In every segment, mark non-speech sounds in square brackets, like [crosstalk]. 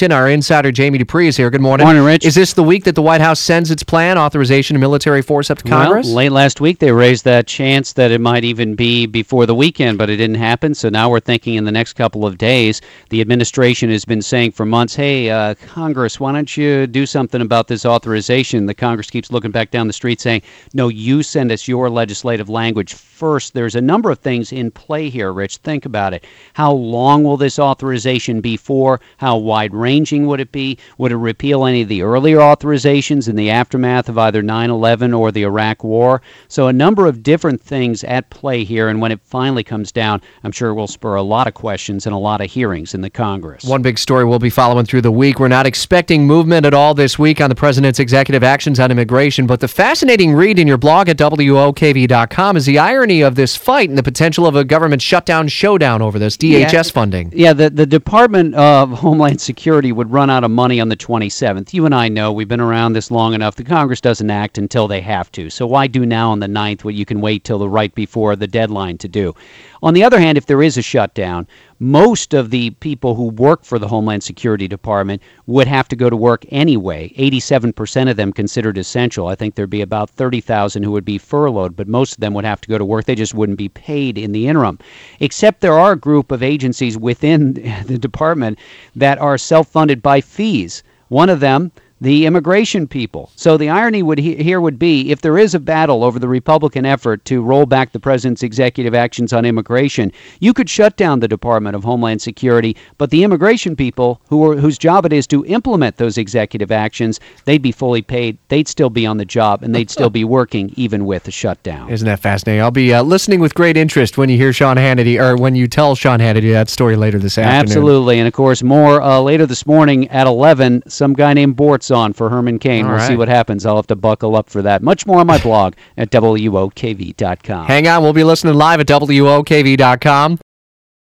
Our insider Jamie Dupree is here. Good morning. Morning, Rich. Is this the week that the White House sends its plan, authorization of military force up to Congress? Well, late last week they raised that chance that it might even be before the weekend, but it didn't happen. So now we're thinking in the next couple of days. The administration has been saying for months, "Hey, uh, Congress, why don't you do something about this authorization?" The Congress keeps looking back down the street saying, "No, you send us your legislative language first." There's a number of things in play here, Rich. Think about it. How long will this authorization be for? How wide ranging would it be? Would it repeal any of the earlier authorizations in the aftermath of either 9 11 or the Iraq War? So, a number of different things at play here. And when it finally comes down, I'm sure it will spur a lot of questions and a lot of hearings in the Congress. One big story we'll be following through the week. We're not expecting movement at all this week on the president's executive actions on immigration, but the fascinating read in your blog at WOKV.com is the irony of this fight and the potential of a government shutdown showdown over this DHS yeah, funding. Yeah, the, the Department of Homeland Security would run out of money on the 27th. You and I know we've been around this long enough. The Congress doesn't act until they have to. So why do now on the 9th what you can wait till the right before the deadline to do? On the other hand, if there is a shutdown, most of the people who work for the Homeland Security Department would have to go to work anyway. 87% of them considered essential. I think there'd be about 30,000 who would be furloughed, but most of them would have to go to work. They just wouldn't be paid in the interim. Except there are a group of agencies within [laughs] the department that are self funded by fees. One of them, the immigration people. So the irony would he- here would be if there is a battle over the Republican effort to roll back the president's executive actions on immigration, you could shut down the Department of Homeland Security, but the immigration people who are whose job it is to implement those executive actions, they'd be fully paid. They'd still be on the job and they'd still be working even with a shutdown. Isn't that fascinating? I'll be uh, listening with great interest when you hear Sean Hannity or when you tell Sean Hannity that story later this afternoon. Absolutely, and of course more uh, later this morning at 11. Some guy named Boortz on for Herman Cain. All we'll see what happens. I'll have to buckle up for that. Much more on my blog at WOKV.com. Hang on, we'll be listening live at WOKV.com.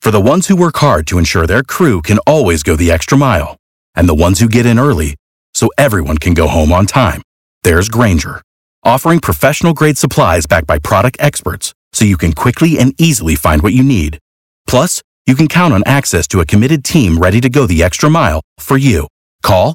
For the ones who work hard to ensure their crew can always go the extra mile, and the ones who get in early so everyone can go home on time, there's Grainger, offering professional grade supplies backed by product experts so you can quickly and easily find what you need. Plus, you can count on access to a committed team ready to go the extra mile for you. Call,